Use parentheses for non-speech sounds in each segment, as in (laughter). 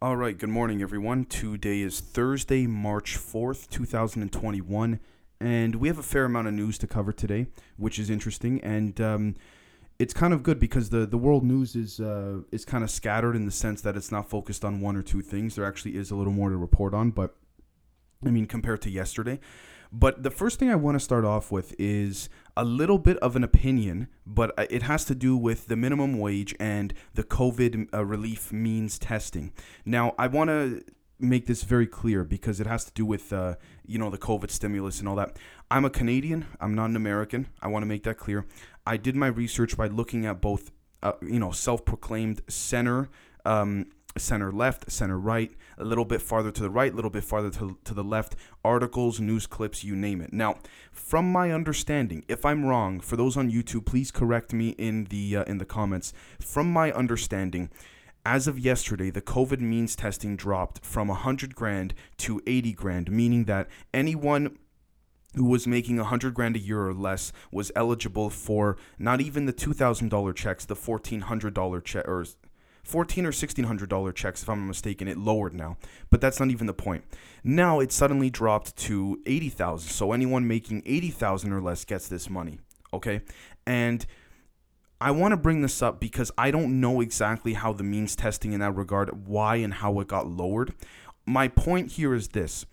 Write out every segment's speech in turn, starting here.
All right, good morning, everyone. Today is Thursday, March 4th, 2021, and we have a fair amount of news to cover today, which is interesting. And um, it's kind of good because the, the world news is uh, is kind of scattered in the sense that it's not focused on one or two things. There actually is a little more to report on, but I mean, compared to yesterday. But the first thing I want to start off with is a little bit of an opinion, but uh, it has to do with the minimum wage and the COVID uh, relief means testing. Now, I want to make this very clear because it has to do with uh, you know the COVID stimulus and all that. I'm a Canadian. I'm not an American. I want to make that clear. I did my research by looking at both, uh, you know, self-proclaimed center um, center left, center right, a little bit farther to the right, a little bit farther to, to the left, articles, news clips, you name it. Now, from my understanding, if I'm wrong, for those on YouTube, please correct me in the uh, in the comments. From my understanding, as of yesterday, the COVID means testing dropped from 100 grand to 80 grand, meaning that anyone who was making 100 grand a year or less was eligible for not even the $2,000 checks, the $1,400 check or fourteen or sixteen hundred dollar checks, if I'm mistaken. It lowered now, but that's not even the point. Now it suddenly dropped to eighty thousand. So anyone making eighty thousand or less gets this money. Okay, and I want to bring this up because I don't know exactly how the means testing in that regard, why and how it got lowered. My point here is this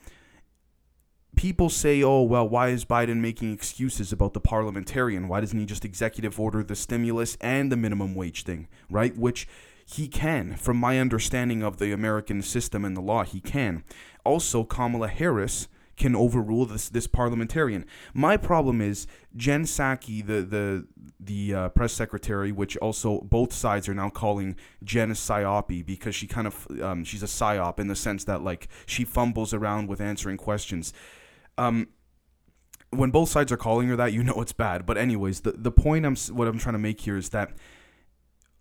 people say, oh, well, why is Biden making excuses about the parliamentarian? Why doesn't he just executive order the stimulus and the minimum wage thing, right? Which he can, from my understanding of the American system and the law, he can. Also, Kamala Harris can overrule this this parliamentarian. My problem is Jen Psaki, the the the uh, press secretary, which also both sides are now calling Jen a because she kind of um, she's a psyop in the sense that like she fumbles around with answering questions. Um, when both sides are calling her that, you know it's bad. But anyways, the the point I'm what I'm trying to make here is that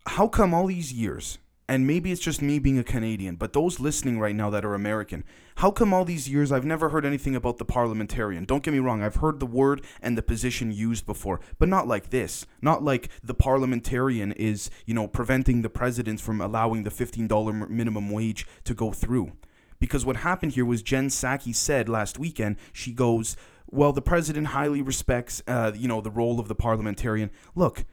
how come all these years, and maybe it's just me being a Canadian, but those listening right now that are American, how come all these years I've never heard anything about the parliamentarian? Don't get me wrong, I've heard the word and the position used before, but not like this. Not like the parliamentarian is, you know, preventing the president from allowing the $15 minimum wage to go through. Because what happened here was Jen Psaki said last weekend, she goes, well, the president highly respects, uh, you know, the role of the parliamentarian. Look,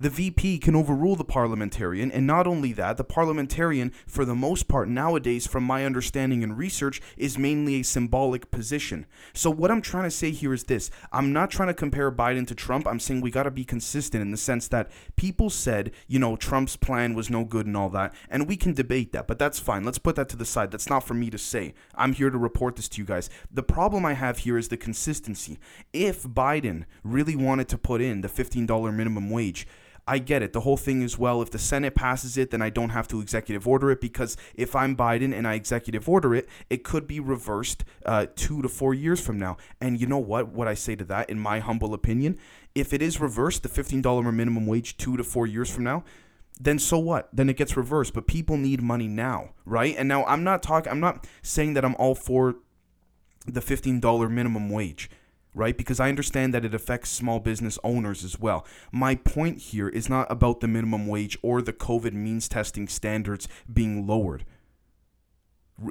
the VP can overrule the parliamentarian, and not only that, the parliamentarian, for the most part nowadays, from my understanding and research, is mainly a symbolic position. So, what I'm trying to say here is this I'm not trying to compare Biden to Trump. I'm saying we got to be consistent in the sense that people said, you know, Trump's plan was no good and all that, and we can debate that, but that's fine. Let's put that to the side. That's not for me to say. I'm here to report this to you guys. The problem I have here is the consistency. If Biden really wanted to put in the $15 minimum wage, I get it. The whole thing is well, if the Senate passes it, then I don't have to executive order it because if I'm Biden and I executive order it, it could be reversed uh, two to four years from now. And you know what? What I say to that, in my humble opinion, if it is reversed, the $15 minimum wage two to four years from now, then so what? Then it gets reversed. But people need money now, right? And now I'm not talking. I'm not saying that I'm all for the $15 minimum wage right? Because I understand that it affects small business owners as well. My point here is not about the minimum wage or the COVID means testing standards being lowered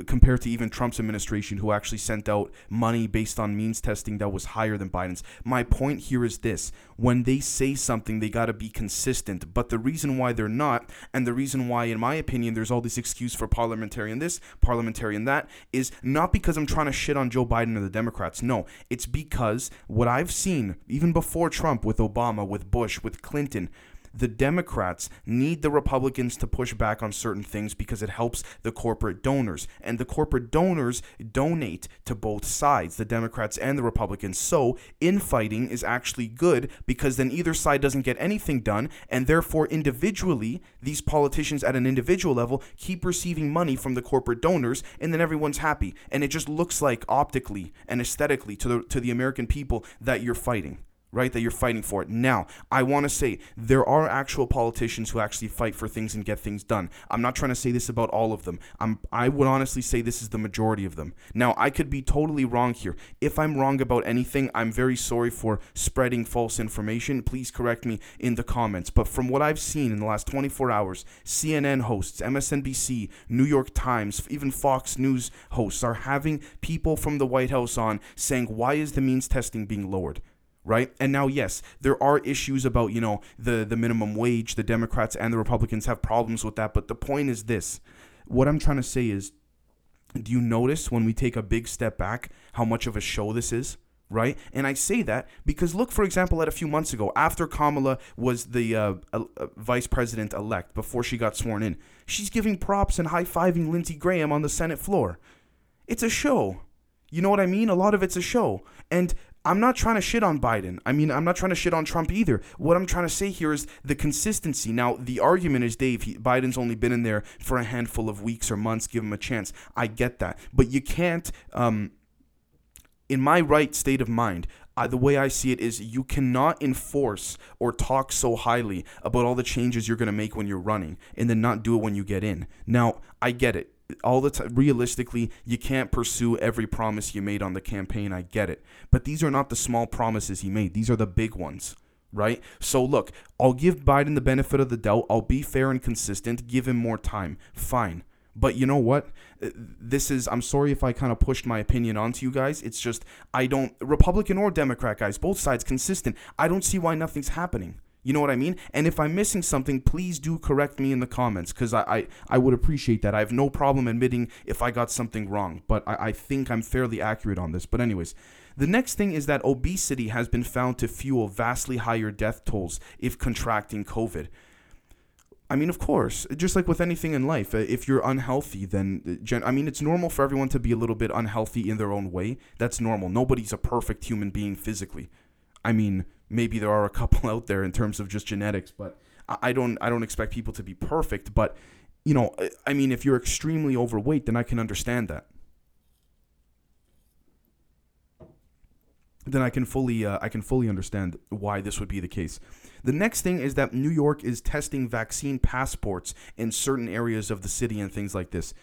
compared to even Trump's administration, who actually sent out money based on means testing that was higher than Biden's. My point here is this when they say something, they got to be consistent. But the reason why they're not, and the reason why, in my opinion, there's all this excuse for parliamentarian this, parliamentarian that, is not because I'm trying to shit on Joe Biden or the Democrats. No, it's because what I've seen, even before Trump, with Obama, with Bush, with Clinton, the Democrats need the Republicans to push back on certain things because it helps the corporate donors. And the corporate donors donate to both sides, the Democrats and the Republicans. So infighting is actually good because then either side doesn't get anything done. And therefore, individually, these politicians at an individual level keep receiving money from the corporate donors, and then everyone's happy. And it just looks like optically and aesthetically to the, to the American people that you're fighting right? That you're fighting for. It. Now, I want to say there are actual politicians who actually fight for things and get things done. I'm not trying to say this about all of them. I'm I would honestly say this is the majority of them. Now, I could be totally wrong here. If I'm wrong about anything, I'm very sorry for spreading false information. Please correct me in the comments. But from what I've seen in the last 24 hours, CNN hosts, MSNBC, New York Times, even Fox News hosts are having people from the White House on saying, "Why is the means testing being lowered?" Right? And now, yes, there are issues about you know the the minimum wage. The Democrats and the Republicans have problems with that, but the point is this: what I'm trying to say is, do you notice when we take a big step back how much of a show this is? Right, and I say that because look, for example, at a few months ago, after Kamala was the uh, uh, vice president elect, before she got sworn in, she's giving props and high fiving Lindsey Graham on the Senate floor. It's a show. You know what I mean? A lot of it's a show. And I'm not trying to shit on Biden. I mean, I'm not trying to shit on Trump either. What I'm trying to say here is the consistency. Now, the argument is, Dave, he, Biden's only been in there for a handful of weeks or months. Give him a chance. I get that. But you can't, um, in my right state of mind, the way I see it is you cannot enforce or talk so highly about all the changes you're going to make when you're running and then not do it when you get in. Now, I get it all the time realistically you can't pursue every promise you made on the campaign i get it. But these are not the small promises he made these are the big ones right? So look i'll give biden the benefit of the doubt i'll be fair and consistent give him more time fine. But you know what? Uh, this is i'm sorry if i kind of pushed my opinion onto you guys it's just i don't republican or democrat guys both sides consistent i don't see why nothing's happening you know what I mean? And if I'm missing something, please do correct me in the comments because I, I, I, would appreciate that. I have no problem admitting if I got something wrong, but I, I think I'm fairly accurate on this. But, anyways, the next thing is that obesity has been found to fuel vastly higher death tolls if contracting COVID. I mean, of course, just like with anything in life, uh, if you're unhealthy, then, uh, I mean, it's normal for everyone to be a little bit unhealthy in their own way. That's normal. Nobody's a perfect human being physically. I mean, maybe there are a couple (laughs) out there in terms of just genetics, but I don't I don't expect people to be perfect. But you know, I mean, if you're extremely overweight, then I can understand that. Then I can fully uh, I can fully understand why this would be the case. The next thing is that New York is testing vaccine passports in certain areas of the city and things like this.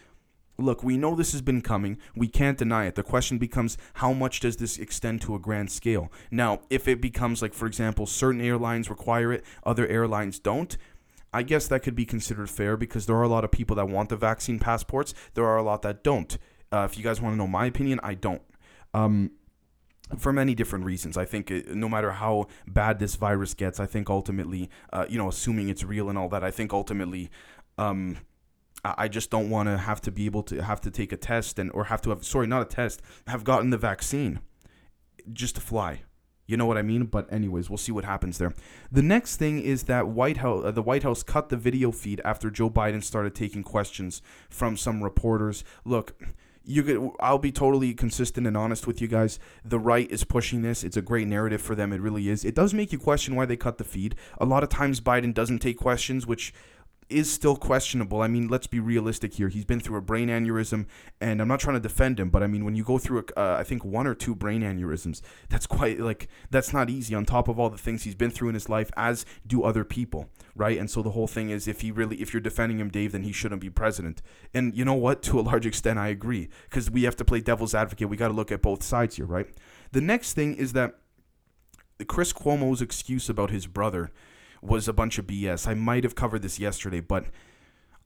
Look, we know this has been coming. We can't deny it. The question becomes how much does this extend to a grand scale? Now, if it becomes like, for example, certain airlines require it, other airlines don't, I guess that could be considered fair because there are a lot of people that want the vaccine passports. There are a lot that don't. Uh, if you guys want to know my opinion, I don't. Um, for many different reasons. I think it, no matter how bad this virus gets, I think ultimately, uh, you know, assuming it's real and all that, I think ultimately, um, I just don't want to have to be able to have to take a test and or have to have sorry not a test have gotten the vaccine just to fly. You know what I mean? But anyways, we'll see what happens there. The next thing is that White House, uh, the White House cut the video feed after Joe Biden started taking questions from some reporters. Look, you could, I'll be totally consistent and honest with you guys. The right is pushing this. It's a great narrative for them. It really is. It does make you question why they cut the feed. A lot of times Biden doesn't take questions, which is still questionable. I mean, let's be realistic here. He's been through a brain aneurysm, and I'm not trying to defend him, but I mean, when you go through, a, uh, I think one or two brain aneurysms, that's quite like that's not easy. On top of all the things he's been through in his life, as do other people, right? And so the whole thing is, if he really, if you're defending him, Dave, then he shouldn't be president. And you know what? To a large extent, I agree, because we have to play devil's advocate. We got to look at both sides here, right? The next thing is that Chris Cuomo's excuse about his brother was a bunch of BS. I might have covered this yesterday, but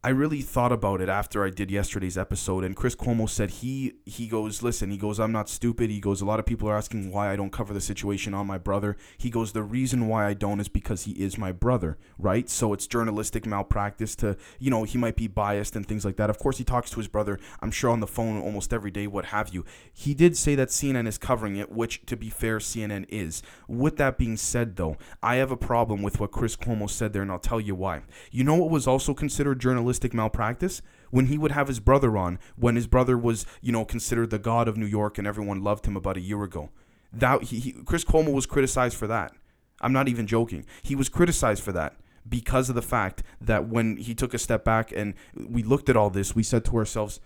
I really thought about it after I did yesterday's episode, and Chris Cuomo said he he goes, listen, he goes, I'm not stupid. He goes, a lot of people are asking why I don't cover the situation on my brother. He goes, the reason why I don't is because he is my brother, right? So it's journalistic malpractice to, you know, he might be biased and things like that. Of course, he talks to his brother. I'm sure on the phone almost every day, what have you. He did say that CNN is covering it, which, to be fair, CNN is. With that being said, though, I have a problem with what Chris Cuomo said there, and I'll tell you why. You know what was also considered journalistic malpractice when he would have his brother on when his brother was you know considered the god of New York and everyone loved him about a year ago. That he, he, Chris Cuomo was criticized for that. I'm not even joking. He was criticized for that because of the fact that when he took a step back and we looked at all this, we said to ourselves,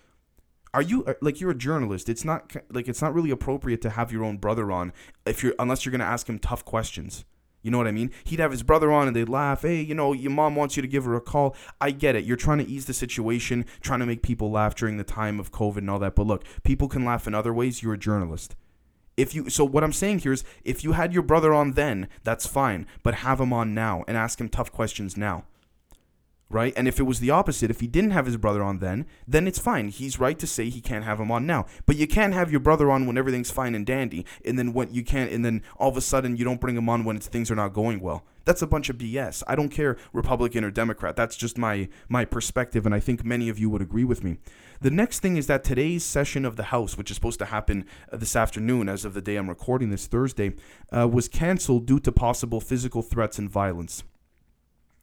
Are you uh, like you're a journalist? It's not like it's not really appropriate to have your own brother on if you're unless you're gonna ask him tough questions. You know what I mean? He'd have his brother on and they'd laugh. Hey, you know, your mom wants you to give her a call. I get it. You're trying to ease the situation, trying to make people laugh during the time of COVID and all that. But look, people can laugh in other ways. You're a journalist. If you so what I'm saying here is if you had your brother on then, that's fine, but have him on now and ask him tough questions now right? And if it was the opposite, if he didn't have his brother on then, then it's fine. He's right to say he can't have him on now. But you can't have your brother on when everything's fine and dandy, and then what you can't, and then all of a sudden you don't bring him on when things are not going well. That's a bunch of BS. I don't care Republican or Democrat. That's just my my perspective, and I think many of you would agree with me. The next thing is that today's session of the House, which is supposed to happen uh, this afternoon, as of the day I'm recording this Thursday, uh, was canceled due to possible physical threats and violence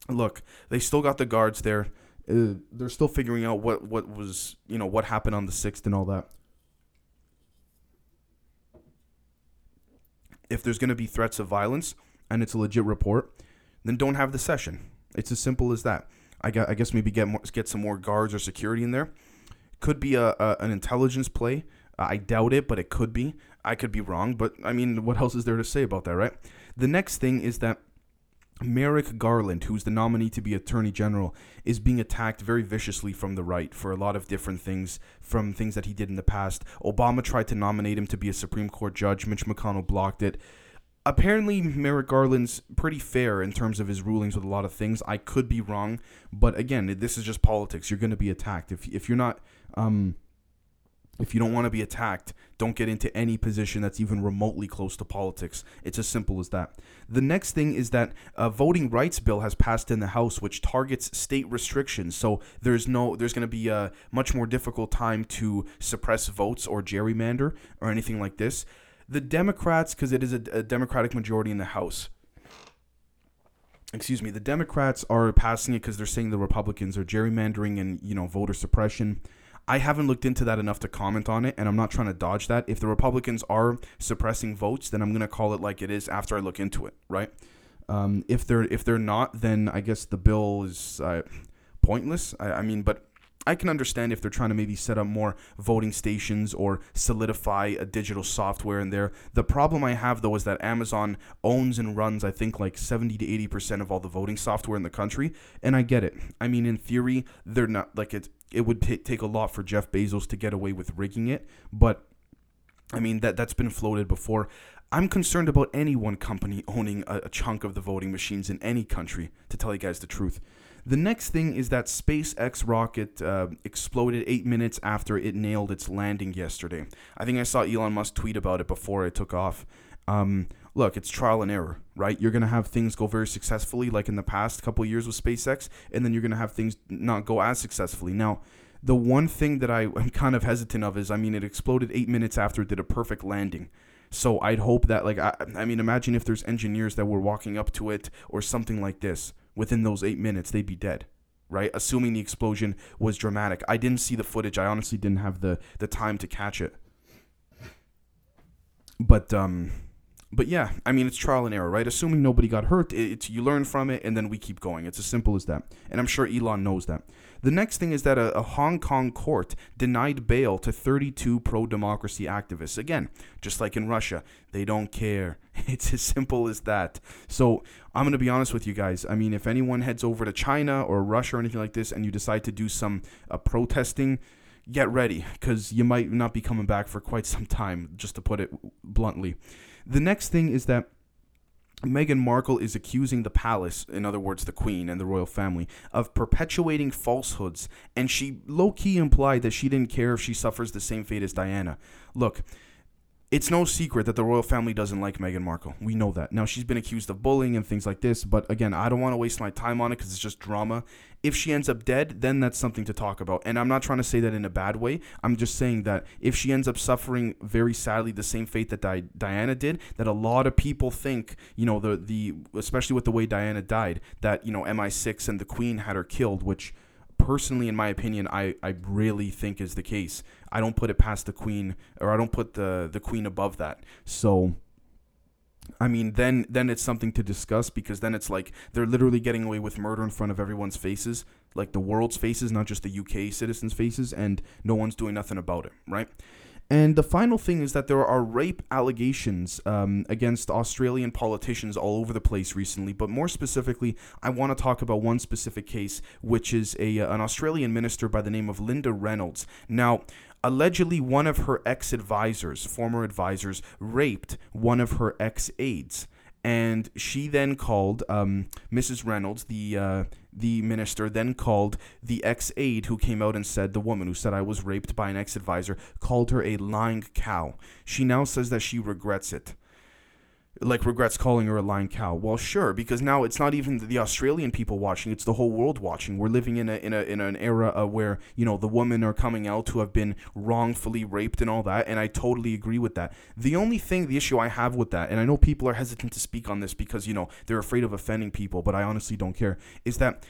look, they still got the guards there. Uh, they're still figuring out what what was you know what happened on the sixth and all that. If there's going to be threats of violence and it's a legit report, then don't have the session. It's as simple as that. I, I guess maybe get more, get some more guards or security in there. Could be a, a an intelligence play. I doubt it, but it could be. I could be wrong, but I mean, what else is there to say about that, right? The next thing is that Merrick Garland, who's the nominee to be Attorney General, is being attacked very viciously from the right for a lot of different things, from things that he did in the past. Obama tried to nominate him to be a Supreme Court judge. Mitch McConnell blocked it. Apparently, Merrick Garland's pretty fair in terms of his rulings with a lot of things. I could be wrong, but again, this is just politics. You're going to be attacked if if you're not. Um, if you don't want to be attacked, don't get into any position that's even remotely close to politics. It's as simple as that. The next thing is that a voting rights bill has passed in the House, which targets state restrictions. So there's no, there's going to be a much more difficult time to suppress votes or gerrymander or anything like this. The Democrats, because it is a, a Democratic majority in the House, excuse me, the Democrats are passing it because they're saying the Republicans are gerrymandering and you know voter suppression. I haven't looked into that enough to comment on it, and I'm not trying to dodge that. If the Republicans are suppressing votes, then I'm going to call it like it is after I look into it, right? Um, if they're if they're not, then I guess the bill is uh, pointless. I, I mean, but I can understand if they're trying to maybe set up more voting stations or solidify a digital software in there. The problem I have though is that Amazon owns and runs, I think, like 70 to 80% of all the voting software in the country. And I get it. I mean, in theory, they're not like it, it would t- take a lot for Jeff Bezos to get away with rigging it. But I mean, that, that's been floated before. I'm concerned about any one company owning a, a chunk of the voting machines in any country, to tell you guys the truth. The next thing is that SpaceX rocket uh, exploded eight minutes after it nailed its landing yesterday. I think I saw Elon Musk tweet about it before it took off. Um, look, it's trial and error, right? You're gonna have things go very successfully, like in the past couple years with SpaceX, and then you're gonna have things not go as successfully. Now, the one thing that I (laughs) am kind of hesitant of is, I mean, it exploded eight minutes after it did a perfect landing. So I'd hope that, like, I, I mean, imagine if there's engineers that were walking up to it or something like this within those eight minutes, they'd be dead. Right, assuming the explosion was dramatic. I didn't see the footage. I honestly didn't have the the time to catch it. But um, but yeah, I mean it's trial and error, right? Assuming nobody got hurt, it's you learn from it and then we keep going. It's as simple as that. And I'm sure Elon knows that. The next thing is that a, a Hong Kong court denied bail to 32 pro-democracy activists. Again, just like in Russia, they don't care. (laughs) It's as simple as that. So I'm gonna be honest with you guys. I mean, if anyone heads over to China or Russia or anything like this, and you decide to do some uh, protesting, get ready because you might not be coming back for quite some time. Just to put it bluntly. The next thing is that Meghan Markle is accusing the palace, in other words, the queen and the royal family, of perpetuating falsehoods, and she low key implied that she didn't care if she suffers the same fate as Diana. Look, it's no secret that the royal family doesn't like Meghan Markle. We know that. Now, she's been accused of bullying and things like this, but again, I don't want to waste my time on it because it's just drama. If she ends up dead, then that's something to talk about. And I'm not trying to say that in a bad way. I'm just saying that if she ends up suffering very sadly the same fate that Di- Diana did, that a lot of people think, you know, the, the especially with the way Diana died, that, you know, MI6 and the Queen had her killed, which personally, in my opinion, I, I really think is the case. I don't put it past the queen, or I don't put the the queen above that. So I mean, then then it's something to discuss because then it's like they're literally getting away with murder in front of everyone's faces, like the world's faces, not just the UK citizens' faces, and no one's doing nothing about it, right? And the final thing is that there are rape allegations um, against Australian politicians all over the place recently. But more specifically, I want to talk about one specific case, which is a uh, an Australian minister by the name of Linda Reynolds. Now, allegedly, one of her ex advisors, former advisors, raped one of her ex aides and she then called um, Mrs. Reynolds, the uh, the minister, then called the ex aide who came out and said the woman who said I was raped by an ex advisor called her a lying cow. She now says that she regrets it like regrets calling her a lying cow. Well, sure, because now it's not even the Australian people watching; it's the whole world watching. We're living in a in a in an era uh, where you know the women are coming out who have been wrongfully raped and all that, and I totally agree with that. The only thing, the issue I have with that, and I know people are hesitant to speak on this because you know they're afraid of offending people, but I honestly don't care. Is that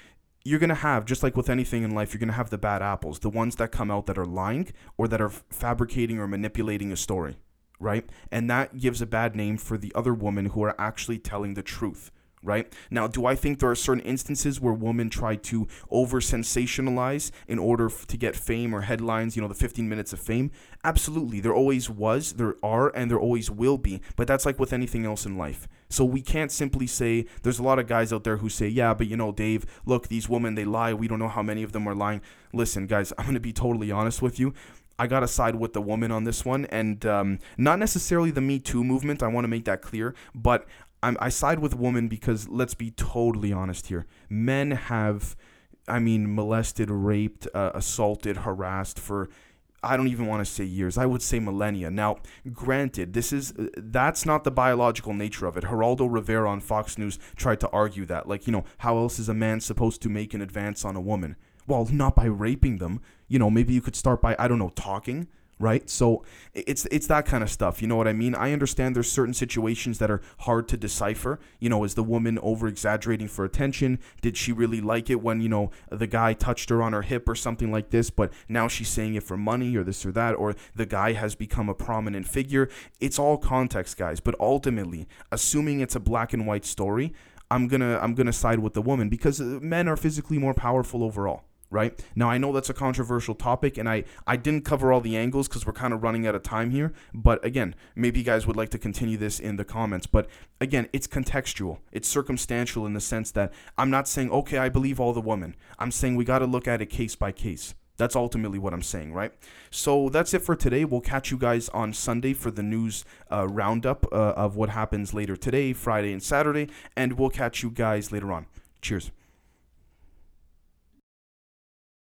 you're going to have just like with anything in life you're going to have the bad apples the ones that come out that are lying or that are fabricating or manipulating a story right? And that gives a bad name for the other women who are actually telling the truth right? Now, do I think there are certain instances where women try to over sensationalize in order f- to get fame or headlines, you know, the 15 minutes of fame? Absolutely. There always was, there are, and there always will be. But that's like with anything else in life. So we can't simply say, there's a lot of guys out there who say, yeah, but you know, Dave, look, these women, they lie. We don't know how many of them are lying. Listen, guys, I'm going to be totally honest with you. I gotta side with the woman on this one, and um, not necessarily the Me Too movement. I want to make that clear, but I'm, I side with women because let's be totally honest here. Men have, I mean, molested, raped, uh, assaulted, harassed for. I don't even want to say years. I would say millennia. Now, granted, this is that's not the biological nature of it. Geraldo Rivera on Fox News tried to argue that, like, you know, how else is a man supposed to make an advance on a woman? Well, not by raping them. You know, maybe you could start by I don't know talking, right? So it's it's that kind of stuff. You know what I mean? I understand there's certain situations that are hard to decipher. You know, is the woman over exaggerating for attention? Did she really like it when you know the guy touched her on her hip or something like this? But now she's saying it for money or this or that, or the guy has become a prominent figure. It's all context, guys. But ultimately, assuming it's a black and white story. I'm gonna I'm gonna side with the woman because uh, men are physically more powerful overall right? Now I know that's a controversial topic and I I didn't cover all the angles cuz we're kind of running out of time here, but again, maybe you guys would like to continue this in the comments, but again, it's contextual. It's circumstantial in the sense that I'm not saying okay, I believe all the women. I'm saying we got to look at it case by case. That's ultimately what I'm saying, right? So that's it for today. We'll catch you guys on Sunday for the news uh, roundup uh, of what happens later today, Friday, and Saturday, and we'll catch you guys later on. Cheers.